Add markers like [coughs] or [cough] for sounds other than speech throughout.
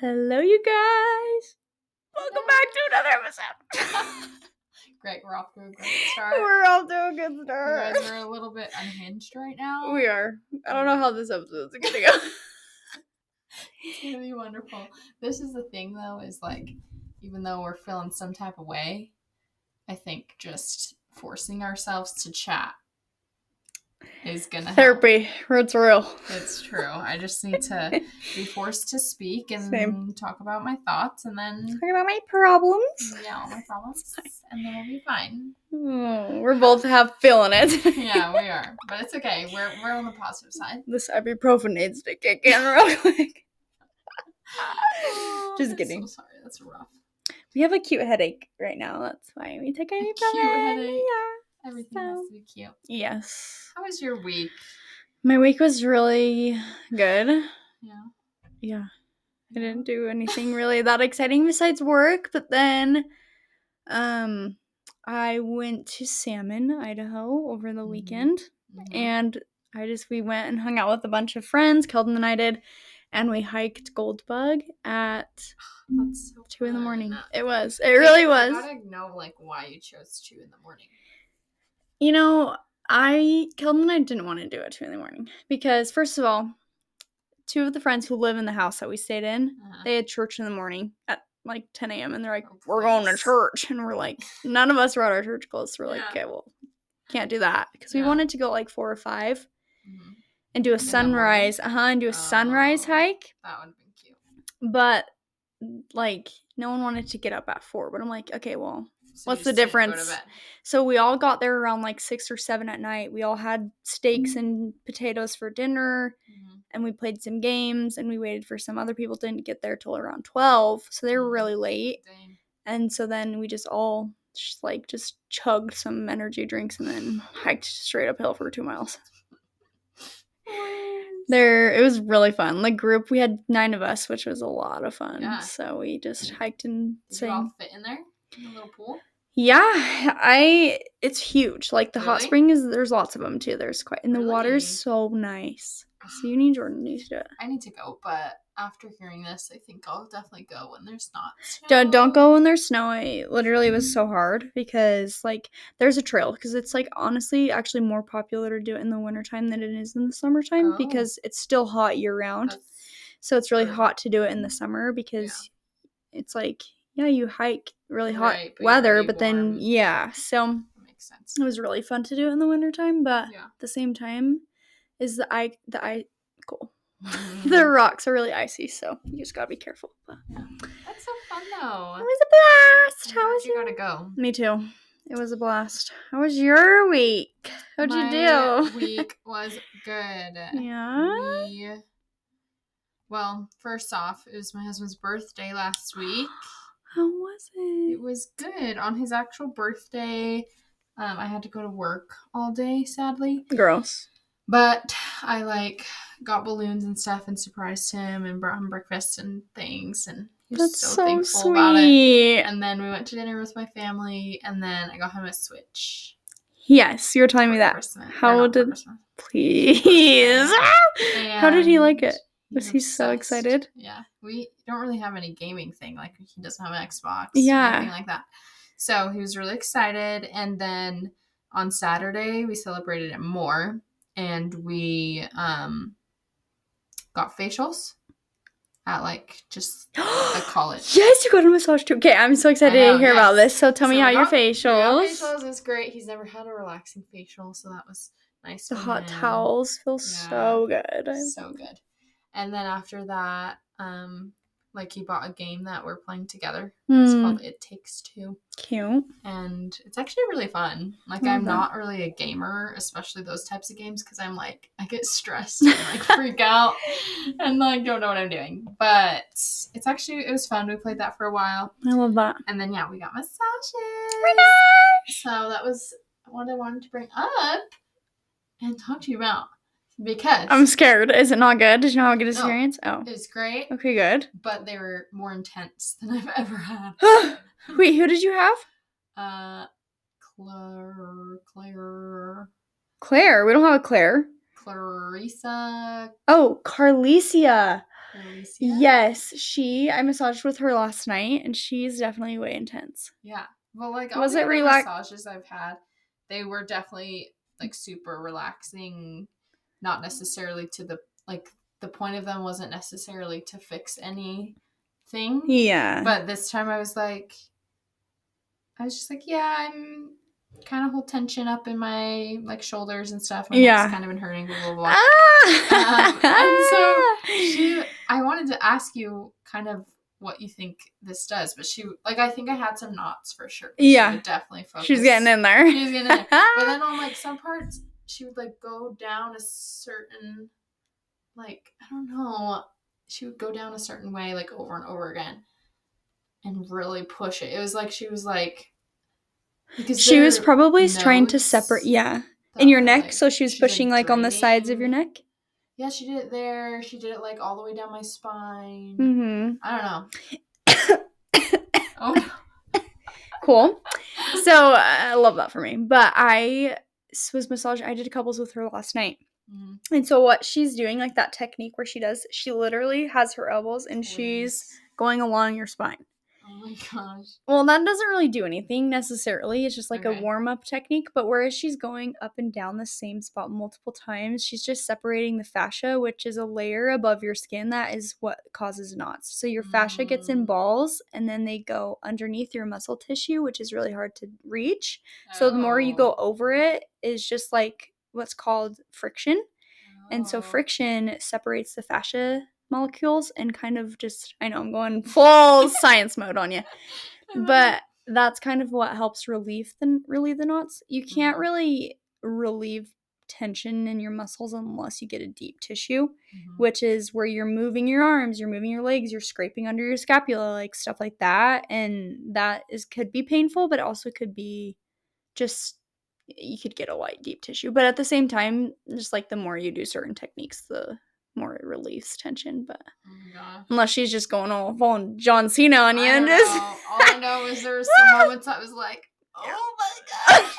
Hello, you guys. Welcome back to another episode. [laughs] Great, we're off to a great [laughs] start. We're off to a good you start. guys are a [laughs] little bit unhinged right now. We are. I don't know how this episode's gonna go. It's gonna be wonderful. This is the thing though, is like even though we're feeling some type of way, I think just forcing ourselves to chat is gonna help. Therapy, it's real. It's true. I just need to [laughs] be forced to speak and Same. talk about my thoughts and then Talking about my problems. Mm, yeah, all my problems. [laughs] And then we'll be fine. Oh, we're both have feeling it. [laughs] Yeah, we are. But it's okay. We're we're on the positive side. this ibuprofen needs to kick in real quick. Just I'm kidding. So sorry, that's rough. We have a cute headache right now. That's why we take ibuprofen. cute headache. Yeah. Everything has So- to be cute. Yes. How was your week? My week was really good. Yeah. Yeah. I didn't do anything really that exciting besides work, but then um I went to Salmon, Idaho over the Mhm. weekend Mhm. and I just we went and hung out with a bunch of friends, Keldon and I did, and we hiked Goldbug at [gasps] so two in the morning. It was. It really was. I gotta know like why you chose two in the morning. You know, I Keldon and I didn't want to do it two in the morning because first of all, two of the friends who live in the house that we stayed in, Uh-huh. they had church in the morning at like 10 a.m. and they're like, Oh, we're going to church. And we're like, none of us were at our church clothes. So we're like, okay, well, can't do that because we wanted to go like four or five Mhm. and do a sunrise, uh huh, and do a sunrise Oh. hike. That would have been cute. But like, no one wanted to get up at four. But I'm like, okay, well, So What's the just didn't go to difference? so we all got there around like six or seven at night. We all had steaks Mm. and potatoes for dinner. Mhm. and we played some games and we waited for some other people didn't get there till around 12 so they were really late Dang. and so then we just all just like just chugged some energy drinks and then [laughs] hiked straight uphill for two miles there it was really fun the group we had nine of us which was a lot of fun Yeah. so we just hiked and Did sang fit in there? In the little pool? Yeah i it's huge like the hot Really? spring is there's lots of them too there's quite and the water's Really? so nice so you ah. need jordan needs to do it I need to go, but after hearing this, I think I'll definitely go when there's not. Don't don't snow. go when there's snow. I literally it was mm-hmm. so hard because like there's a trail because it's like honestly actually more popular to do it in the wintertime than it is in the summertime Oh. because it's still hot year round. That's- So it's really true. hot to do it in the summer because it's like yeah, you hike really hot Right, but weather, but then yeah. So makes sense. it was really fun to do it in the wintertime, but Yeah. at the same time is the I the I cool. [laughs] the Mhm. rocks are really icy, so you just gotta be careful. But That's so fun though. it was a blast. How was you your gotta go? Me too. It was a blast. How was your week? How'd My you do? week [laughs] was good. yeah. We, well, first off, it was my husband's birthday last week. [gasps] [gasps] How was It it? was good. On his actual birthday, um, I had to go to work all day, sadly. Gross. But I like got balloons and stuff and surprised him and brought him breakfast and things and he was That's so, so, thankful about it. sweet. And then we went to dinner with my family and then I got him a Switch. Yes, you were telling me that. Christmas- How did-. Please. [laughs] How did he like it? Was he's he so excited? Yeah, we don't really have any gaming thing. Like he doesn't have an Xbox. Yeah. anything like that. So he was really excited, and then on Saturday we celebrated it more, and we um got facials at like just a [gasps] college. yes, you got a massage too. Okay, I'm so excited know, to hear about this. So tell me So how your facials. facials. Was great. He's never had a relaxing facial, so that was nice. The hot him. towels feel Yeah. so good. So good. And then after that, um, like he bought a game that we're playing together. It's Mm, called It Takes Two, cute. and it's actually really fun. Like Love I'm not really a gamer, especially those types of games, because I'm like I get stressed and like freak out [laughs] and like don't know what I'm doing. But it's actually it was fun. We played that for a while, I love that. and then yeah, we got massages. So that was what I wanted to bring up and talk to you about because I'm scared. Is it not good? Did you not have a good No. experience? Oh. it was great. Okay, good. but they were more intense [laughs] than I've ever had. [gasps] Wait, who did you have? Uh, Claire, Claire, Claire. We don't have a Claire. Clarissa. Oh, Carlicia. Alicia? Yes, she. I massaged with her last night, and she's definitely way intense. Yeah. Well, like all Was the it relax- massages I've had, they were definitely like super relaxing. Not necessarily to the like the point of them wasn't necessarily to fix anything. Yeah. But this time I was like, I was just like, yeah, I'm kind of hold tension up in my like shoulders and stuff. My Yeah. kind of been hurting. Blah blah blah. ah! Um, and so [laughs] she, I wanted to ask you kind of what you think this does, but she, like, I think I had some knots for sure. Yeah. definitely she's getting in there. She's getting in there. [laughs] But then on like some parts, she would like go down a certain, like I don't know, she would go down a certain way like over and over again, and really push it. It was like she was like. Because she was probably trying to separate, yeah, in your neck. like- so she was pushing like, on the sides of your neck. Yeah, she did it there. She did it like all the way down my spine. Mm-hmm. I don't know. [coughs] Oh. Cool. So uh, I love that for me. But I was massaging. I did a couples with her last night. Mhm. And so what she's doing, like that technique where she does, she literally has her elbows and she's going along your spine. Oh my gosh. Well, that doesn't really do anything necessarily. It's just like Okay. a warm up technique. But whereas she's going up and down the same spot multiple times, she's just separating the fascia, which is a layer above your skin that is what causes knots. So your fascia gets in Mm. balls and then they go underneath your muscle tissue, which is really hard to reach. So the more you go Oh. over it is just like what's called friction. And so Oh. friction separates the fascia molecules and kind of just I know I'm going [laughs] full science mode on you. [laughs] But that's kind of what helps relieve the relieve the knots. You can't Mhm. really relieve tension in your muscles unless you get a deep tissue. Mhm. which is where you're moving your arms, you're moving your legs, you're scraping under your scapula, like stuff like that. And that is could be painful, but also could be just you could get a light deep tissue. But at the same time, just like the more you do certain techniques, the more it relieves tension. But Oh unless she's just going all full on John Cena on you and just. All I know is there were some [laughs] moments I was like, oh [laughs] my gosh.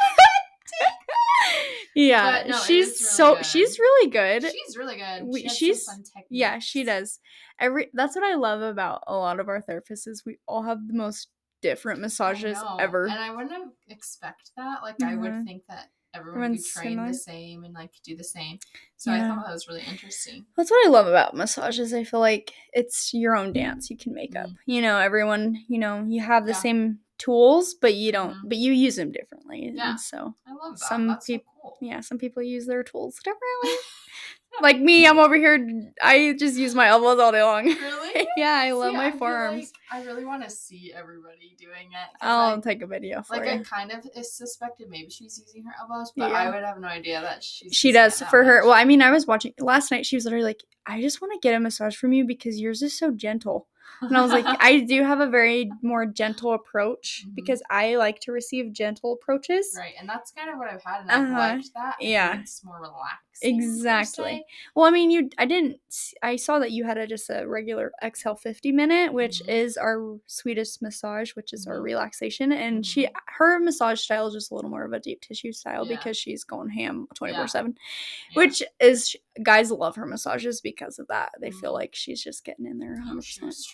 [laughs] yeah, no, she's really so good. she's really good. She's really good. We- she has she's- some fun techniques. yeah, she does. Every that's what I love about a lot of our therapists is we all have the most different massages ever. And I wouldn't expect that. Like I would Mhm. think that everyone would be trained similar. the same and like do the same. So I thought that was really interesting. That's what I love about massages. I feel like it's your own dance you can make up. Mhm. You know, everyone, you know, you have the Yeah. same tools, but you don't Mhm. but you use them differently. Yeah. And so I love that. Some That's peop- so cool. yeah, some people use their tools differently. [laughs] like me, I'm over here I just use my elbows all day long. Really? [laughs] yeah, I love See, my feel forearms. like I really want to see everybody doing it. I'll like, take a video for like you. I kind of is suspected maybe she's using her elbows, but Yeah. I would have no idea that she's she it does for her much. well i mean i was watching last night she was literally like i just want to get a massage from you because yours is so gentle and i was like [laughs] i do have a very more gentle approach Mhm. because i like to receive gentle approaches right, and that's kind of what I've had, and I've Uh-huh. liked that. Yeah. it's more relaxed. exactly well i mean you i didn't I saw that you had a just a regular exhale 50 minute which Mhm. is our sweetest massage which is our Mhm. relaxation and she her massage style is just a little more of a deep tissue style Yeah. because she's going ham 24 7 Yeah. which is guys love her massages because of that. They feel Mhm. like she's just getting in there Oh, 100.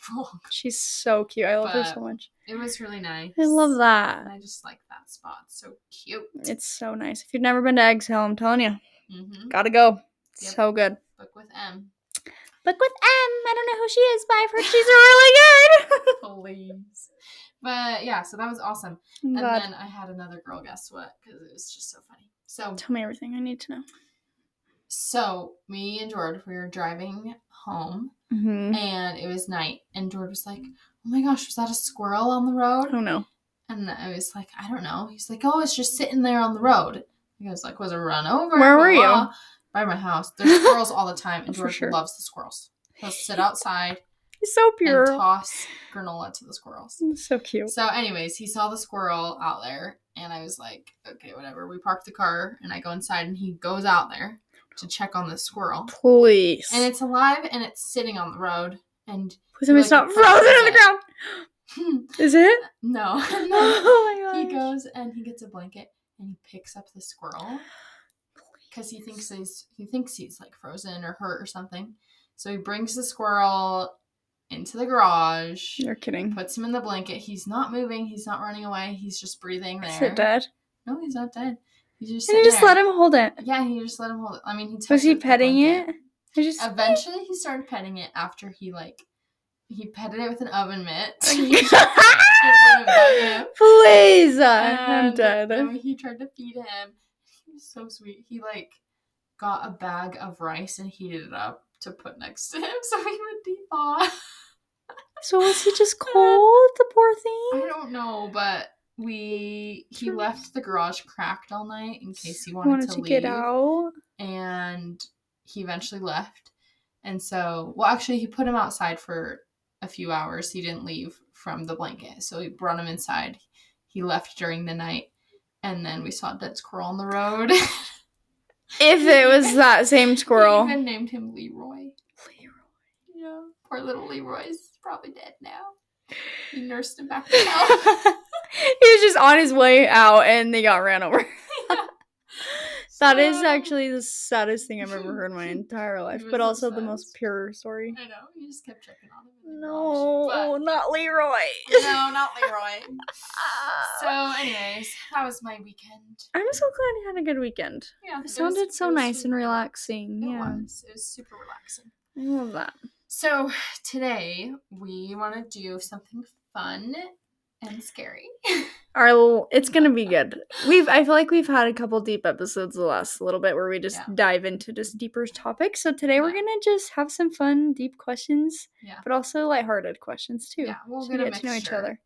She percent was strong. She's so cute. I love her so much. It was really nice. I love And that. I just like that spot. So cute. It's so nice. If you've never been to Exhale, I'm telling you, Mm-hmm. gotta go. Yep. So good. Book with M. Book with M, I don't know who she is, but I've heard she's [laughs] really good. [laughs] Please. But yeah, so that was awesome. I'm And glad. then I had another girl guess what because it was just so funny. So Tell me everything I need to know. So me and George we were driving home Mm-hmm. and it was night and George was like, "Oh my gosh, was that a squirrel on the road?" Oh no. And I was like, "I don't know." He's like, "Oh, it's just sitting there on the road." I was like, "Was it run over?" Where were you? By my house. There's [laughs] squirrels all the time, and George sure. loves the squirrels. He'll sit outside He's so pure. and toss granola to the squirrels. so cute. So, anyways, he saw the squirrel out there, and I was like, okay, whatever. We park the car, and I go inside, and he goes out there to check on the squirrel. Please. And it's alive, and it's sitting on the road. And Please tell me it's not frozen in the ground. Hmm. Is it? [laughs] no, [laughs] [laughs] no. oh my god. he goes and he gets a blanket and he picks up the squirrel because he thinks he's he thinks he's like frozen or hurt or something. So he brings the squirrel into the garage, You're kidding. puts him in the blanket. He's not moving. He's not running away. He's just breathing there. Is it dead? No, he's not dead. He's just. And you just there. let him hold it. Yeah, he just let him hold it. I mean, he Was he petting it? I just Eventually, he started petting it after he like he petted it with an oven mitt. [laughs] [laughs] Please, And I'm dead. he tried to feed him, he was so sweet. He like got a bag of rice and heated it up to put next to him [laughs] so he would defaw. So was he just cold, the poor thing? I don't know, but we he left the garage cracked all night in case he wanted, wanted to, to leave. get out. and he eventually left. And so, well, actually, he put him outside for a few hours. He didn't leave from the blanket. So he brought him inside. He left during the night. And then we saw a dead squirrel on the road. [laughs] If it was that same squirrel. Even named him Leroy. Leroy. Yeah. Poor little Leroy's probably dead now. He nursed him back [laughs] to health. [laughs] he was just on his way out and they got ran over. [laughs] [laughs] That is So- actually the saddest thing I've ever heard in my entire life, but also the most pure story. I know. He just kept checking on him. No, garage, not Leroy. no, not Leroy. So, anyways, that was my weekend. I'm so glad you had a good weekend. Yeah, It sounded so nice and relaxing. relaxing. It Yeah, was. It was super relaxing. I love that. So today we want to do something fun and scary. Our it's gonna be [laughs] good. We've I feel like we've had a couple deep episodes the last little bit where we just Yeah. dive into just deeper topics. So today we're gonna just have some fun, deep questions, Yeah. but also lighthearted questions too. Yeah, we'll to get to know each other.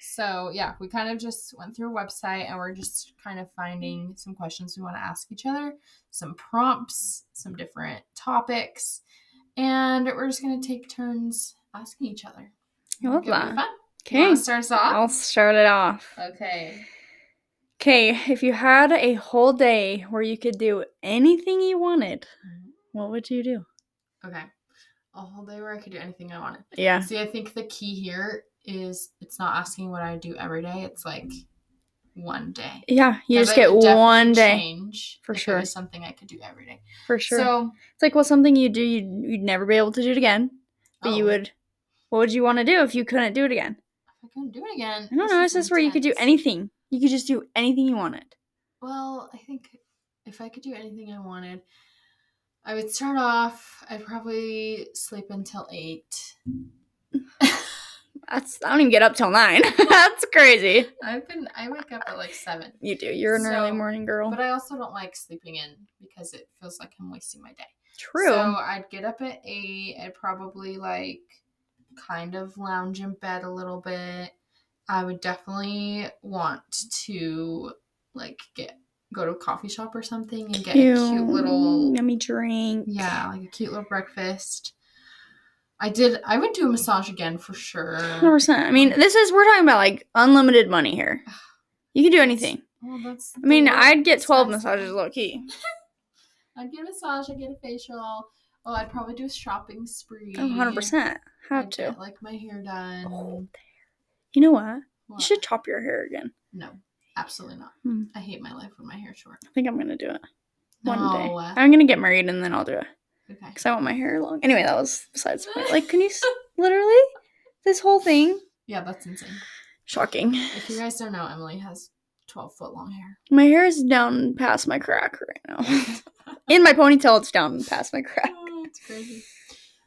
So yeah, we kind of just went through a website and we're just kind of finding some questions we want to ask each other, some prompts, some different topics, and we're just gonna take turns asking each other. I love that. You Okay, wanna start us off? I'll start it off. Okay. Okay, if you had a whole day where you could do anything you wanted, mm-hmm. what would you do? Okay. A whole day where I could do anything I wanted. Yeah. See, I think the key here is it's not asking what I do every day. It's like one day. Yeah, you just get one day change For sure. It something I could do every day. for sure. So, it's like well, something you do you'd, you'd never be able to do it again, but oh. you oh, would. What would you want to do if you couldn't do it again? I couldn't do it again. I don't this know. is It's just where you could do anything. You could just do anything you wanted. Well, I think if I could do anything I wanted, I would start off. I'd probably sleep until eight. [laughs] That's I don't even get up till nine. [laughs] That's crazy. I've been. I wake up at like seven. You do. You're an early morning girl. But I also don't like sleeping in because it feels like I'm wasting my day. True. So I'd get up at eight. I'd probably like kind of lounge in bed a little bit. I would definitely want to like get go to a coffee shop or something and get a cute little yummy drink. yeah, like a cute little breakfast. I did. I would do a massage again for sure. Hundred percent. I mean, this is we're talking about like unlimited money here. [sighs] You can do anything. Well, that's. I mean, I'd get twelve besides massages low key. [laughs] I'd get a massage. I'd get a facial. Oh, I'd probably do a shopping spree. Oh, 100 percent. Have I'd to. like my hair done. Oh, You know what? What? You should chop your hair again. No, absolutely not. Hmm. I hate my life with my hair short. I think I'm gonna do it one day. I'm gonna get married and then I'll do it Okay. because I want my hair long. Anyway, that was besides the point. Like, can you s- [laughs] literally this whole thing? Yeah, that's insane. Shocking. If you guys don't know, Emily has 12 foot long hair. My hair is down past my crack right now. [laughs] In my ponytail, it's down past my [laughs] crack. Oh, it's crazy.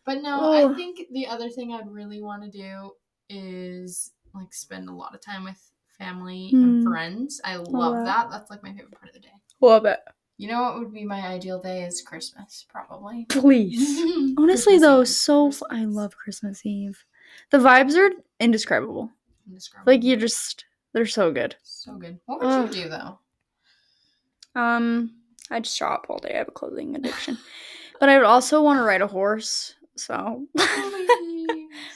But no, I Oh. think the other thing I'd really want to do is like spend a lot of time with family and Hmm. friends. I love that. that. That's like my favorite part of the day. Love it. You know what would be my ideal day is Christmas, probably. Please. [laughs] Honestly, Christmas though, Eve. so I love Christmas Eve. The vibes are indescribable. Indescribable. Like you just, they're so good. so good. What would Ugh. you do though? Um, I'd shop all day. I have a clothing addiction, but I would also want to ride a horse. So [laughs]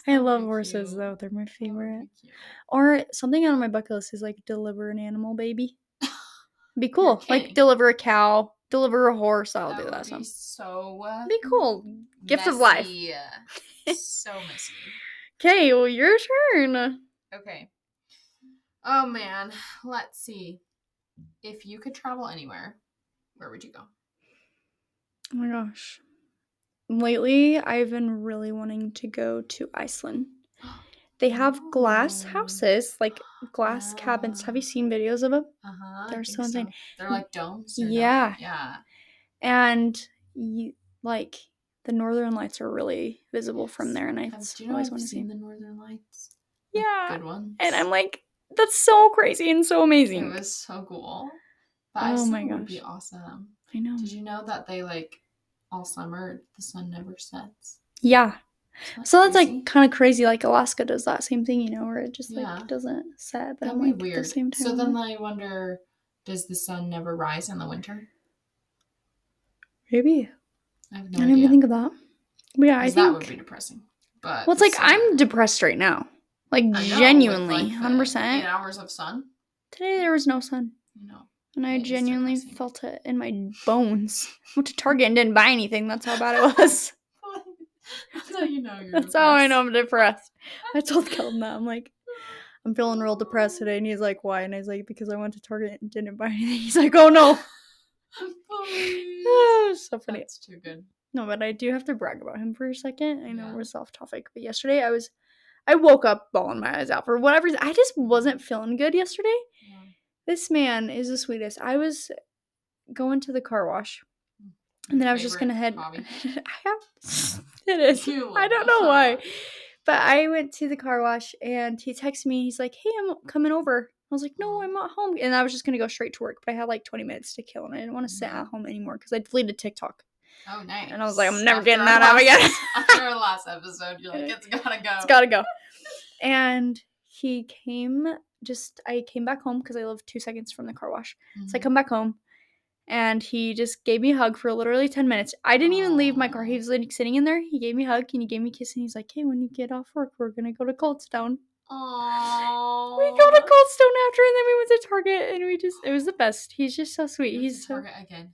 I love horses though; they're my favorite. Or something on my bucket list is like deliver an animal baby. Be [laughs] cool. okay. Like deliver a cow, deliver a horse. I'll do would that. be so uh, Be cool. Gift of life. messy. [laughs] so messy. Okay, well your turn. Okay. Oh man, let's see. If you could travel anywhere, where would you go? Oh my gosh. Lately I've been really wanting to go to Iceland. They have glass Oh. houses, like glass cabins. Have you seen videos of them? Uh-huh. They're so insane. They're like domes. Yeah. Yeah. And you like the northern lights are really visible from there, and I do you know always want to see. the Northern Lights? Like, Yeah, Good ones. and I'm like, that's so crazy and so amazing. It was so cool. But Oh my Iceland would be awesome. I know. Did you know that they like all summer the sun never sets? Yeah. Isn't So that's crazy? like kind of crazy. Like Alaska does that same thing, you know, where it just Yeah. like doesn't set. But That'd I'm be like weird. the same time. so then I wonder, does the sun never rise in the winter? maybe I have no I didn't idea. even think of that. But yeah, I think. that would be depressing. But well, it's like I'm depressed right now. Like know, genuinely, like, hundred Eight percent. hours of sun. Today there was no sun, know. And I genuinely felt it in my bones. [laughs] Went to Target and didn't buy anything. That's how bad it [laughs] was. That's how you know you're. That's how I know I'm depressed. [laughs] I told Keldon that I'm like, I'm feeling real depressed today, and he's like, why? And I was like, because I went to Target and didn't buy anything. He's like, oh no. Oh, so funny. That's too good. No, but I do have to brag about him for a second. I know Yeah. we're off topic, but yesterday I was, I woke up bawling my eyes out for whatever. reason. I just wasn't feeling good yesterday. Yeah. This man is the sweetest. I was going to the car wash, and then I was just gonna head. [laughs] I have. [laughs] It is. I don't know why, but I went to the car wash, and he texted me. He's like, "Hey, I'm coming over." I was like, "No, I'm not home," and I was just gonna go straight to work, but I had like 20 minutes to kill, and I didn't want to sit at home anymore because I deleted TikTok. Oh, nice. And I was like, I'm never After getting that out last- again. [laughs] After our last episode, you're like, it's gotta go. it's gotta go. And he came just I came back home because I live two seconds from the car wash. So I Mhm. come back home and he just gave me a hug for literally 10 minutes. I didn't even leave my car. He was like sitting in there. He gave me a hug and he gave me a kiss and he's like, Hey, when you get off work, we're gonna go to Coldstone. Aww. We go to Coldstone after and then we went to Target and we just it was the best. He's just so sweet. Went He's to so Target again.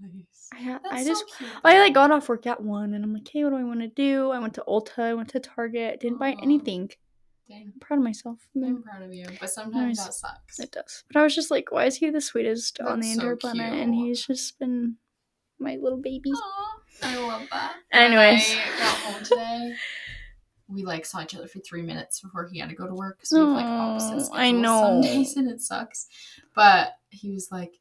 Please. I, I so just cute, I like got off work at one and I'm like, hey, what do I want to do? I went to Ulta, I went to Target, didn't buy anything. Dang. I'm proud of myself. I'm proud of you. But sometimes Nice. that sucks. It does. But I was just like, why is he the sweetest on the That's so entire planet? And he's just been my little baby. Aw, I love that. Anyways. When I got home today. We like saw each other for three minutes before he had to go to work because we have like opposite I some know. days and it sucks. But he was like,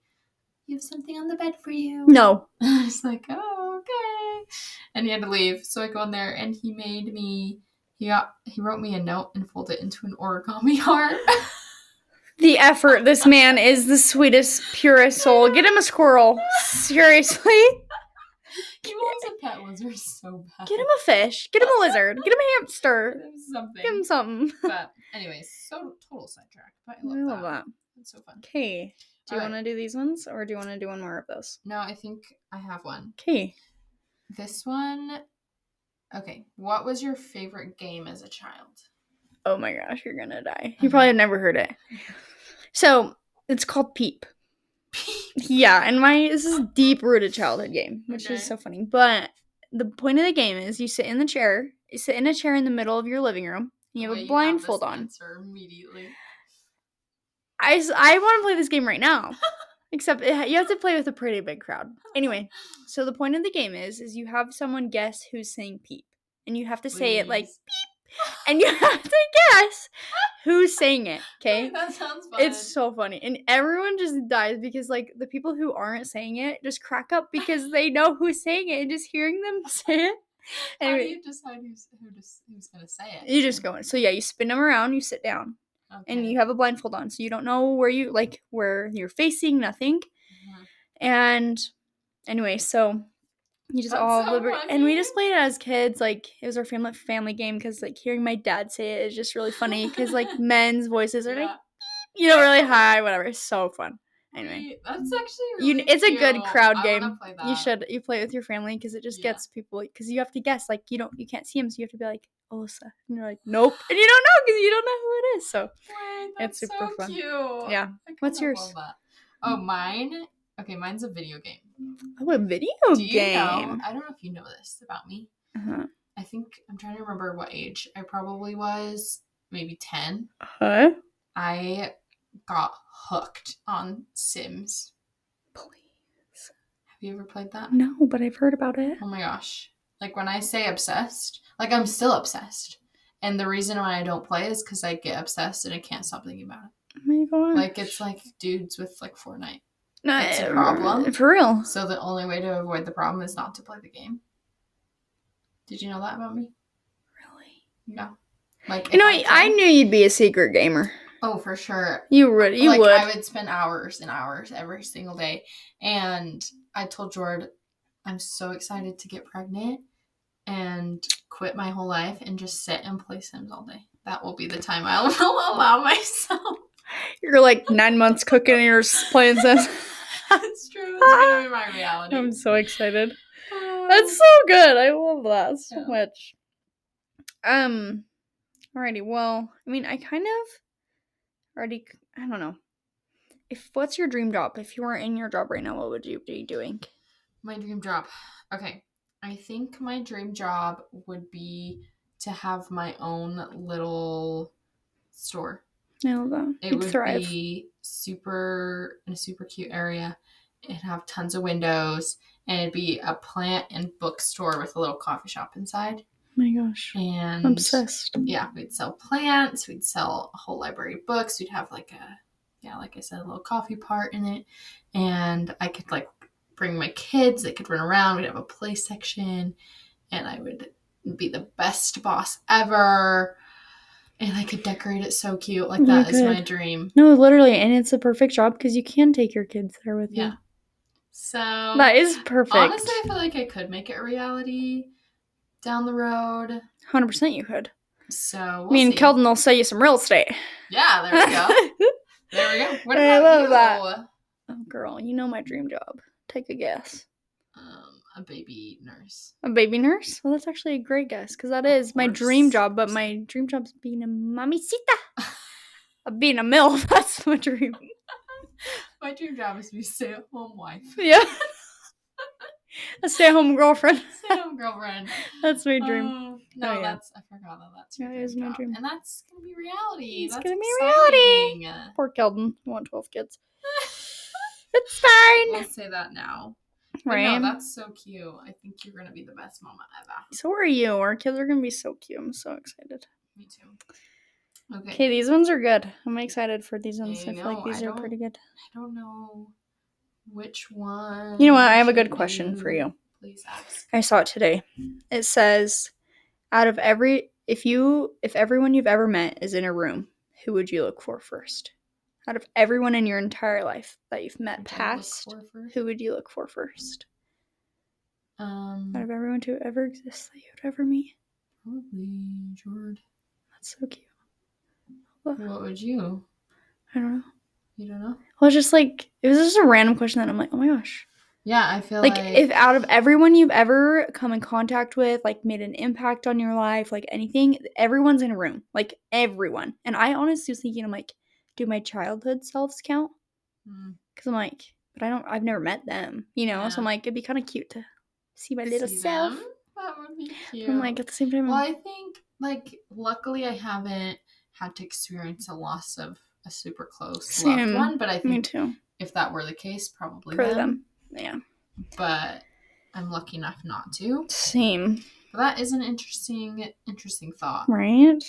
"You have something on the bed for you." No. [laughs] I was like, "Oh, okay." And he had to leave, so I go in there and he made me. He got he wrote me a note and folded it into an origami [laughs] heart. The effort. This man is the sweetest, purest soul. Get him a squirrel. Seriously. he wants a pet lizard so bad. Get him a fish. Get him a lizard. Get him a Get hamster. him something. Give him something. but anyways, so total sidetrack. But I love, I love that. that. That's so fun. Okay. Do you want to do these ones or do you want to do one more of those? No, I think I have one. Okay. This one. Okay, what was your favorite game as a child? Oh my gosh, you're gonna die. You uh-huh. probably have never heard it. So it's called Peep. Yeah, and my this is a deep rooted childhood game, which Okay. is so funny. But the point of the game is you sit in the chair, you sit in a chair in the middle of your living room, and you have Wait, a blindfold this on. Answer immediately. I, I want to play this game right now. [laughs] Except it, you have to play with a pretty big crowd. Oh. Anyway, so the point of the game is is you have someone guess who's saying peep. And you have to say it like Please. and you [laughs] have to guess who's saying it, [laughs] okay? that sounds fun. It's so funny. And everyone just dies because like the people who aren't saying it just crack up because they know who's saying it and just hearing them [laughs] say it. How do you decide who's who just, who's gonna say it? you just go in. So yeah, you spin them around, you sit down, and you have a blindfold on, so you don't know where you like where you're facing, nothing. Mhm. And anyway, so you just That's all so liber- and we just played it as kids. Like it was our family family game because like hearing my dad say it is just really funny because like [laughs] men's voices are like you know really high, whatever. It's so fun. Anyway, that's actually you really it's a good crowd game. You should you play it with your family because it just Yeah. gets people because you have to guess. Like you don't you can't see him, so you have to be like Alyssa, and you're like nope, and you don't know because you don't know who it is. So Wait, It's super so fun. Cute. yeah. What's yours? Oh, mine. Okay, mine's a video game. Oh, a video Do you game. know? I don't know if you know this about me. Uh-huh. I think I'm trying to remember what age I probably was. Maybe ten. Huh? I got hooked on Sims. Please. Have you ever played that? No, but I've heard about it. Oh my gosh. Like when I say obsessed, like I'm still obsessed. And the reason why I don't play is because I get obsessed and I can't stop thinking about it. Oh my god. Like it's like dudes with like Fortnite. no, it's a uh, problem. For real. So the only way to avoid the problem is not to play the game. Did you know that about me? Really. No. Like You know, if I knew you'd be a secret gamer. Oh, for sure. You would. You like would. I would spend hours and hours every single day. And I told Jord, I'm so excited to get pregnant and quit my whole life and just sit and play Sims all day. That will be the time I'll [laughs] allow myself. You're like nine months cooking and you're playing [laughs] Sims. That's true. It's gonna be my reality. I'm so excited. Um, That's so good. I love that so Yeah. much. Um, alrighty. Well, I mean, I kind of already. I don't know. If what's your dream job? If you weren't in your job right now, what would you be doing? my dream job. Okay. I think my dream job would be to have my own little store. I love that. It You'd would thrive. be super in a super cute area. It'd have tons of windows, and it'd be a plant and bookstore with a little coffee shop inside. Oh my gosh, And obsessed. yeah, we'd sell plants. We'd sell a whole library of books. We'd have like a yeah, like I said, a little coffee part in it, and I could like bring my kids. They could run around. We'd have a play section, and I would be the best boss ever. And I could decorate it so cute. Like oh You that is my dream. No, literally, and it's a perfect job because you can take your kids there with Yeah. you. So That is perfect. honestly, I feel like I could make it a reality down the road. hundred percent, you could. So we'll I mean, see. Keldon will sell you some real estate. Yeah, there we go. [laughs] There we go. What I love you? that. oh, girl, you know my dream job. Take a guess. Um, a baby nurse. A baby nurse? Well, that's actually a great guess because that is my dream job. But my dream job's being a mamacita. Being a MILF. [laughs] That's my dream. [laughs] My dream job is to be a stay-at-home wife. Yeah. A stay-at-home girlfriend. [laughs] Stay-at-home girlfriend. [laughs] That's my dream. Oh, no, Oh, yeah. that's I forgot that that's your That dream is my job. dream. and that's gonna be reality. It's that's gonna be reality. exciting. Poor Keldon. Want twelve kids. [laughs] it's fine. We'll say that now. Right. No, that's so cute. I think you're gonna be the best mama ever. so are you. Our kids are gonna be so cute. I'm so excited. Me too. Okay. Okay, these ones are good. I'm excited for these ones. I I feel know, like these I are pretty good. I don't know which one. You know what? I have a good question for you. Please ask. I saw it today. It says, out of every, if you, if everyone you've ever met is in a room, who would you look for first? Out of everyone in your entire life that you've met Which I look past, who would you look for first? Um, Out of everyone to ever exist that you would ever meet. probably Jord. That's so cute. What would you? I don't know. You don't know? Well, it's just like it was just a random question that I'm like, oh my gosh. Yeah, I feel Like, like, if out of everyone you've ever come in contact with, like made an impact on your life, like anything, everyone's in a room. Like everyone. And I honestly was thinking, I'm like, do my childhood selves count? Mm, Because I'm like, but I don't, I've never met them, you know? So I'm like, it'd be kind of cute to see my little see self. them, That would be cute. But I'm like, at the same time, well, I think like luckily I haven't had to experience a loss of a super close Same. loved one, but I me think too. if that were the case, probably For them. them. Yeah. But I'm lucky enough not to. Same. But that is an interesting, interesting thought. Right?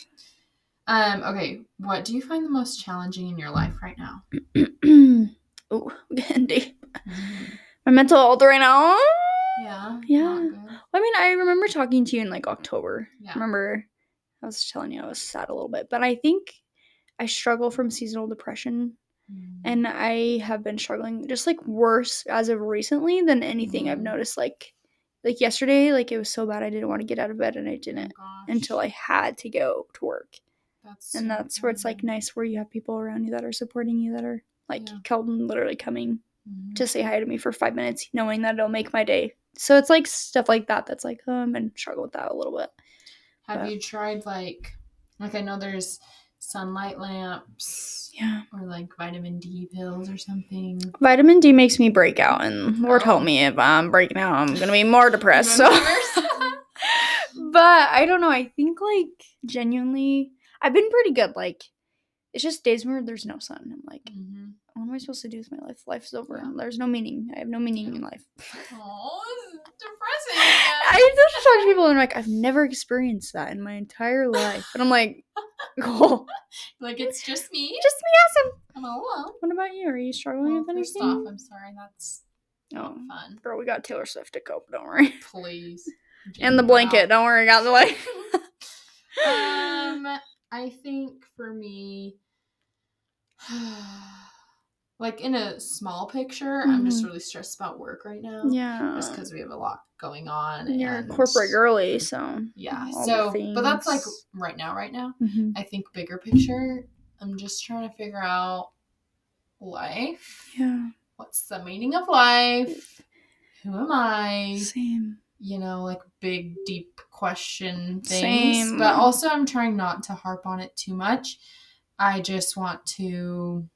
Um. Okay. What do you find the most challenging in your life right now? oh, getting deep. My mental health right now. Yeah. Yeah. I mean, I remember talking to you in like October. Yeah. Remember, I was telling you I was sad a little bit, but I think I struggle from seasonal depression, Mm. and I have been struggling just like worse as of recently than anything I've Mhm. noticed. Like, like yesterday, like it was so bad I didn't want to get out of bed, and I Oh didn't gosh. until I had to go to work. That's And so that's where it's like nice where you have people around you that are supporting you that are like Yeah. Keldon literally coming Mhm. to say hi to me for five minutes, knowing that it'll make my day. So it's like stuff like that that's like, oh, I'm in struggle with that a little bit. Have but- you tried like, like I know there's sunlight lamps Yeah. or like vitamin D pills or something. Vitamin D makes me break out, and Lord Oh. help me if I'm breaking out, I'm gonna be more [laughs] depressed. So, [laughs] but I don't know. I think like genuinely, I've been pretty good. Like it's just days where there's no sun. I'm like, Mm-hmm. What am I supposed to do with my life? Life's over. There's no meaning. I have no meaning in life. Oh, this is [laughs] depressing. I just talk to people and I'm like, I've never experienced that in my entire life. And I'm like, [laughs] cool. [laughs] like it's just me. Just me awesome. I'm all alone. What about you? Are you struggling Well, with first anything? off, I'm sorry. That's Oh, not fun. girl, we got Taylor Swift to cope. Don't worry. Please. And the blanket. out. Don't worry. Got the way. um, I think for me, [sighs] like in a small picture, I'm just Mhm. really stressed about work right now. yeah. Just because we have a lot going on. You're a and- corporate girly, so. Yeah. So, but that's like right now, right now. Mhm. I think bigger picture, I'm just trying to figure out life. Yeah. What's the meaning of life? Who am I? Same. You know, like big, deep question things. Same. But also, I'm trying not to harp on it too much. I just want to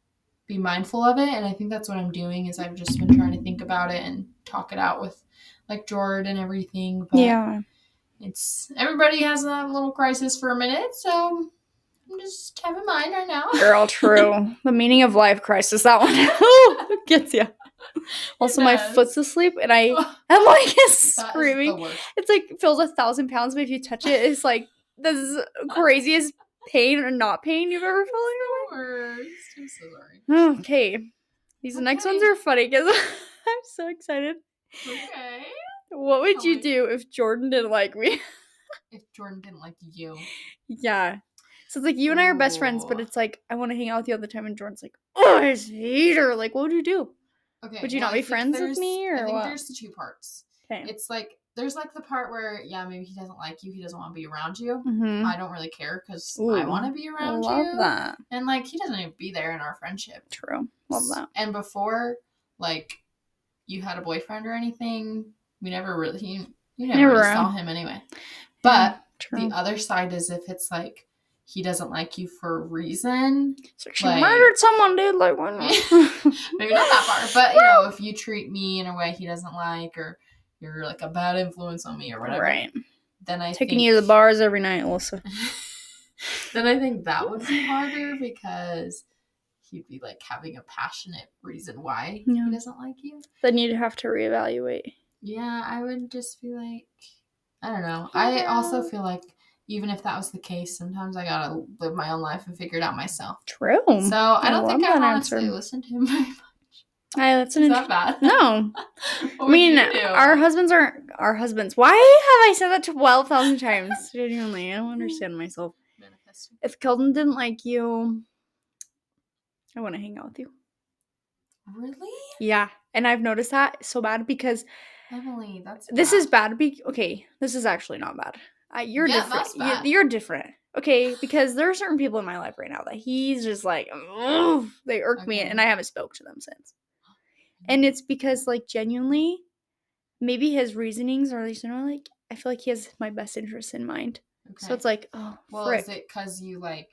be mindful of it. And I think that's what I'm doing is I've just been trying to think about it and talk it out with like Jordan and everything. But Yeah. it's everybody has that little crisis for a minute, so I'm just having mine right now. Girl, [laughs] true. the meaning of life crisis. That one [laughs] [laughs] gets you. Also, my foot's asleep, and I am like That is the screaming. It's like feels a thousand pounds, but if you touch it, it's like the craziest pain or not pain you've ever felt in your worst. I'm so sorry. Okay, these next ones are funny because [laughs] I'm so excited. Okay. What would Tell you me. do if Jordan didn't like me? [laughs] If Jordan didn't like you, yeah. So it's like you and I are best friends, but it's like I want to hang out with you all the time, and Jordan's like, "Oh, I hate her." Like, what would you do? okay. Would you well, not I be friends with me, I or think what? there's the two parts. Okay. It's like there's like the part where yeah, maybe he doesn't like you, he doesn't want to be around you. Mm-hmm. I don't really care because I want to be around love you, that. and like he doesn't even be there in our friendship. True. Love that. And before, like, you had a boyfriend or anything, we never really, you, you never Never really saw him anyway. But True. the other side is if it's like he doesn't like you for a reason, So she like- murdered someone, dude. Like, why not? [laughs] maybe not that far, but you [laughs] know, if you treat me in a way he doesn't like, or you're like a bad influence on me or whatever, right. then I Taking think, you to the bars every night, Alyssa. [laughs] then I think that would be harder [sighs] because he'd be like having a passionate reason why Yeah. he doesn't like you. Then you'd have to reevaluate. Yeah, I would just be like, I don't know. I also feel like even if that was the case, sometimes I gotta live my own life and figure it out myself. True. So I I don't think I honestly answer. listened to him [laughs] very much. I, that's an that bad? no. [laughs] I mean, our husbands aren't our husbands. Why have I said that twelve thousand times? Genuinely, I don't understand myself. If Keldon didn't like you, I want to hang out with you. Really? Yeah, and I've noticed that so bad because Emily, that's this is bad. Be okay. This is actually not bad. Uh, you're Yeah, different. that's bad. You, are different. Okay, because there are certain people in my life right now that he's just like, they irk me, and I haven't spoke to them since. And it's because, like, genuinely, maybe his reasonings are, you know, like I feel like he has my best interests in mind. Okay. So it's like, oh, well, frick. is it because you like?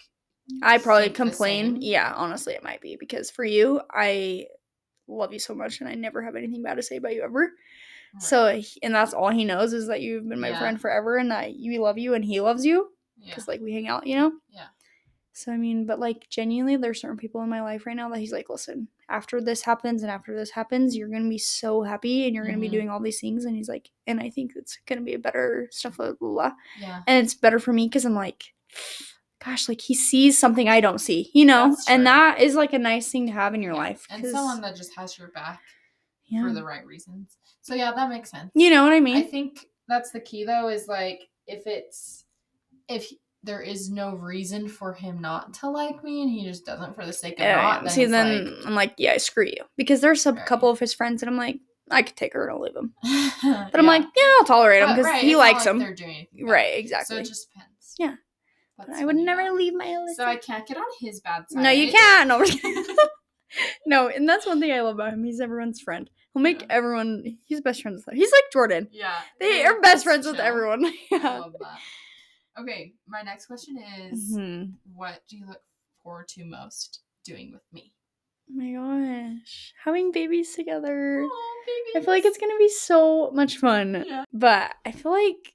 I probably complain. Yeah, honestly, it might be because for you, I love you so much, and I never have anything bad to say about you ever. So, and that's all he knows is that you've been my Yeah. friend forever, and that you love you, and he loves you yeah. because like we hang out, you know. Yeah. So I mean, but like genuinely, there's certain people in my life right now that he's like, listen, after this happens and after this happens, you're gonna be so happy and you're gonna be Mhm. doing all these things, and he's like, and I think it's gonna be a better stuff, blah blah, blah. yeah. and it's better for me because I'm like, gosh, like he sees something I don't see, you know, and that is like a nice thing to have in your Yeah. life. And someone that just has your back yeah, for the right reasons. So yeah, that makes sense. you know what I mean? I think that's the key though is like if it's if there is no reason for him not to like me and he just doesn't for the sake of Yeah, not, then see, then like, I'm like, yeah, screw you, because there's a Right. couple of his friends, and I'm like, I could take her and I'll leave him, but [laughs] but I'm like, yeah, I'll tolerate him because right, he likes like him, They're doing anything right? So Exactly. it just depends. Yeah. That's I would never though. leave my Alyssa. So I can't get on his bad side. no, you can't. No, I'm just [laughs] kidding. [laughs] no, and that's one thing I love about him. He's everyone's friend. He'll make Yeah. everyone. He's best friends with them. He's like Jordan. Yeah. They are best friends with everyone. I yeah. Okay, my next question is Mhm. what do you look forward to most doing with me? Oh my gosh. Having babies together. Aw, I feel like it's gonna be so much fun. Yeah. But I feel like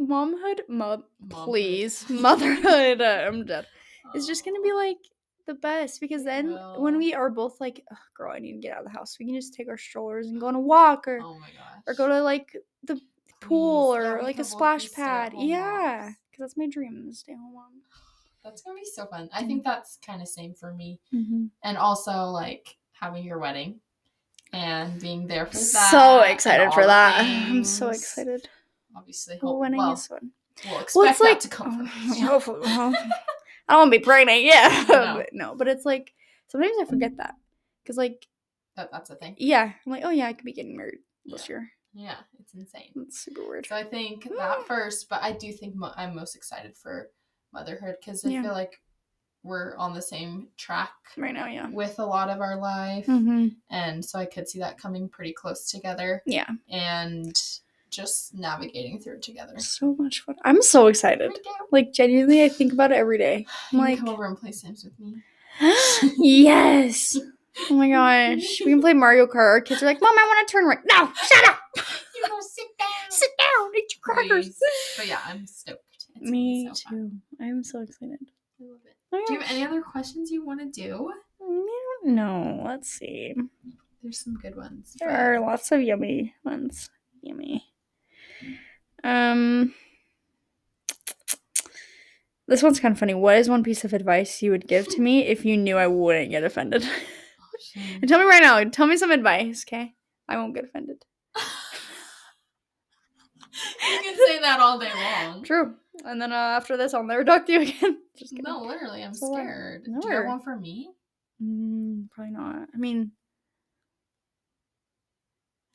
momhood, mo- Momhood. please, [laughs] motherhood. uh, I'm dead. is just gonna be like the best because then when we are both like, "Ugh, girl, I need to get out of the house, we can just take our strollers and go on a walk or Oh my gosh. or go to like the pool Please. Yeah, or like a could both be splash pad. Yeah, because that's my dream, is stay home mom. That's gonna be so fun. I think that's kind of same for me. Mm-hmm. and also like having your wedding and being there for that. So excited for the that. [laughs] I'm so excited. Obviously, Well, hope, winning well, is fun. we'll expect Well, it's that like to come [laughs] oh, first. [laughs] hopefully, well, I don't want to be pregnant. Yeah, No. but no, but it's like sometimes I forget that because like that, that's a thing. yeah, I'm like oh yeah, I could be getting married this year. Yeah, it's insane. That's super weird. So I think that first, but I do think mo- I'm most excited for motherhood because I Yeah. feel like we're on the same track Right now, yeah. with a lot of our life, Mm-hmm. and so I could see that coming pretty close together Yeah, and just navigating through it together. so much fun. I'm so excited. Like genuinely, I think about it every day. I'm can like, come over and play Sims with me. [gasps] yes. Oh my gosh, we can play Mario Kart. Our kids are like, Mom, I want to turn right. No, shut up. [laughs] You go sit down. Sit down. Eat your crackers. Please. But yeah, I'm stoked. It's Me so fun. too. I'm so excited. I love it. Oh, Do you have any other questions you want to do? No, let's see. There's some good ones. There but- are lots of yummy ones. Yummy. Um, this one's kind of funny. What is one piece of advice you would give to me if you knew I wouldn't get offended? [laughs] And tell me right now. Tell me some advice, okay? I won't get offended. you can say that all day long. [laughs] True. And then uh, after this, I'll never talk to you [laughs] again. Just kidding. No, literally, I'm So scared. No, Do you have one for me? Mm, probably not. I mean,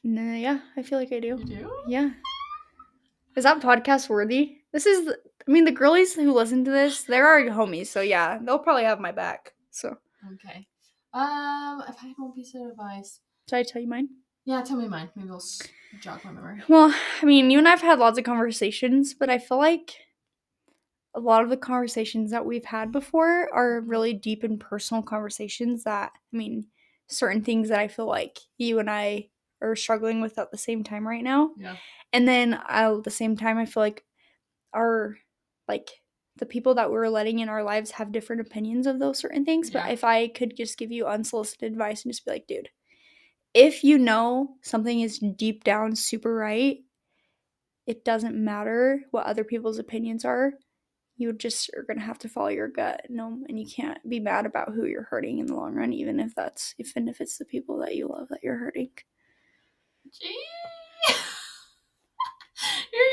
no, yeah, I feel like I do. You do? Yeah. Is that podcast worthy? This is, I mean, the girlies who listen to this, they're our homies, so yeah, they'll probably have my back. So, Okay. Um, if I had one piece of advice, should I tell you mine? yeah, tell me mine. Maybe I'll jog my memory. Well, I mean, you and I've had lots of conversations, but I feel like a lot of the conversations that we've had before are really deep and personal conversations that, I mean, certain things that I feel like you and I are struggling with at the same time right now. Yeah. And then at the same time, I feel like our, like, the people that we're letting in our lives have different opinions of those certain things. But if I could just give you unsolicited advice and just be like, dude, if you know something is deep down super right, it doesn't matter what other people's opinions are. You just are gonna have to follow your gut. No, and you can't be mad about who you're hurting in the long run, even if that's even if it's the people that you love that you're hurting. Gee. [laughs]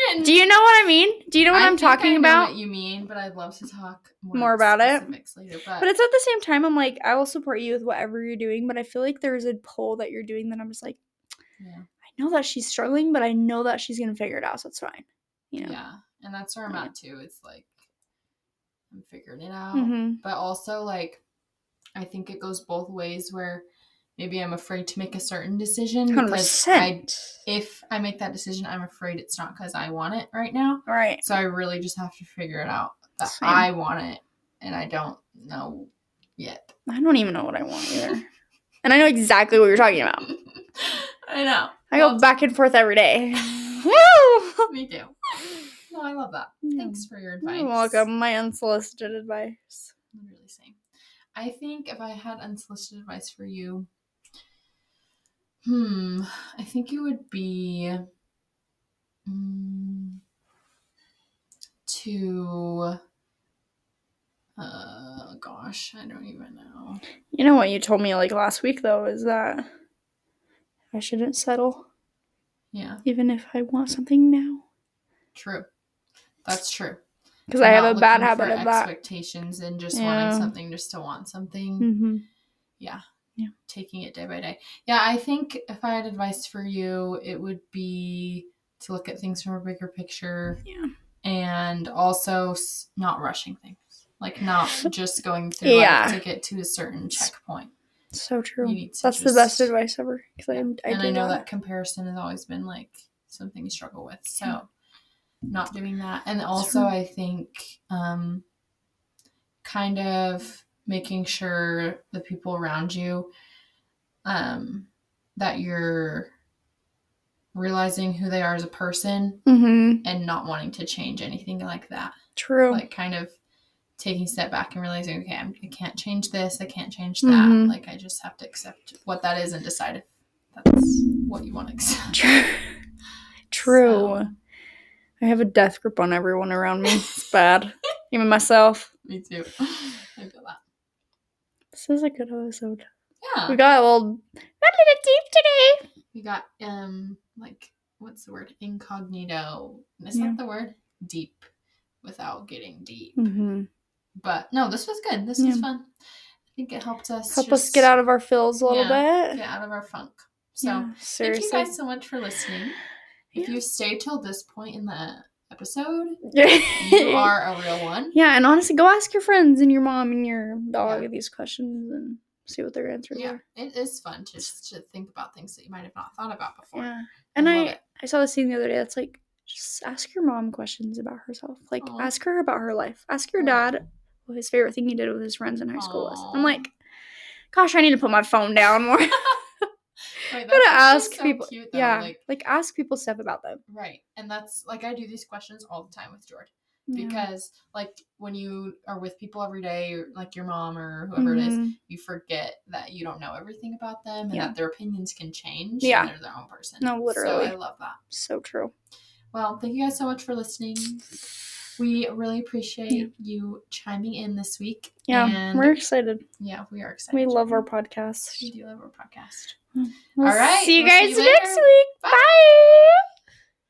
Getting. Do you know what I mean? Do you know what I I talking know about? What you mean, but I'd love to talk more, More about it? later. But, But it's at the same time, I'm like, I will support you with whatever you're doing, but I feel like there's a pull that you're doing that I'm just like, yeah, I know that she's struggling, but I know that she's gonna figure it out, so it's fine. You know? yeah, and that's where I'm Yeah. at too. It's like I'm figuring it out, Mm-hmm. but also like I think it goes both ways. Where maybe I'm afraid to make a certain decision because I, if I make that decision, I'm afraid it's not because I want it right now. Right. So I really just have to figure it out that Same. I want it, and I don't know yet. I don't even know what I want either. and I know exactly what you're talking about. [laughs] I know. I go Well, back and forth every day. [laughs] Woo! Me too. No, I love that. Thanks for your advice. You're welcome. My unsolicited advice. Literally same. I think if I had unsolicited advice for you, hmm, I think it would be mm, to. Uh, gosh, I don't even know. You know what you told me like last week though is that I shouldn't settle Yeah, even if I want something now true. That's true. because I have a bad habit of that. Expectations and just Yeah. wanting something just to want something. Mm-hmm. Taking it day by day. Yeah, I think if I had advice for you, it would be to look at things from a bigger picture Yeah. and also not rushing things. Like not [laughs] just going through Yeah. to get to a certain checkpoint. So true. You need to That's the best advice ever. Because I, I and I know that. that comparison has always been like something you struggle with. So not doing that. And also. I think um kind of making sure the people around you um that you're realizing who they are as a person Mm-hmm. and not wanting to change anything like that. True. Like kind of taking a step back and realizing, okay, I'm, I can't change this, I can't change that. Mhm. Like I just have to accept what that is and decide if that's what you want to accept. [laughs] True. True. So- I have a death grip on everyone around me. It's bad. Even myself. [laughs] Me too. I feel that. This is a good episode. Yeah. We got a little, got a little deep today. We got um like what's the word? Incognito. Is Yeah. that the word? Deep without getting deep. Mm-hmm. But no, this was good. This Yeah. was fun. I think it helped us Help us get out of our fills a little Yeah, bit. get out of our funk. So Yeah, thank you guys so much for listening. If you stay till this point in the episode, [laughs] you are a real one. Yeah, and honestly, go ask your friends and your mom and your dog Yeah. these questions and see what their answers Yeah, are. it is fun just to think about things that you might have not thought about before. Yeah. And love I. I saw this thing the other day that's like, just ask your mom questions about herself. Like, Aw. ask her about her life. Ask your Right. dad what his favorite thing he did with his friends in high school was. I'm like, gosh, I need to put my phone down more. [laughs] [laughs] Gotta ask so people. cute, though, yeah, like- like, ask people stuff about them. Right. And that's like I do these questions all the time with George. Yeah. Because like when you are with people every day, like your mom or whoever it is, Mhm. you forget that you don't know everything about them and Yeah. that their opinions can change. Yeah. And they're their own person. No, literally. So I love that. So true. Well, thank you guys so much for listening. We really appreciate you chiming in this week. Yeah, And we're excited. yeah, we are excited. We love our podcast. We do love our podcast. We'll All right, See you we'll see guys you next week. Bye. Bye.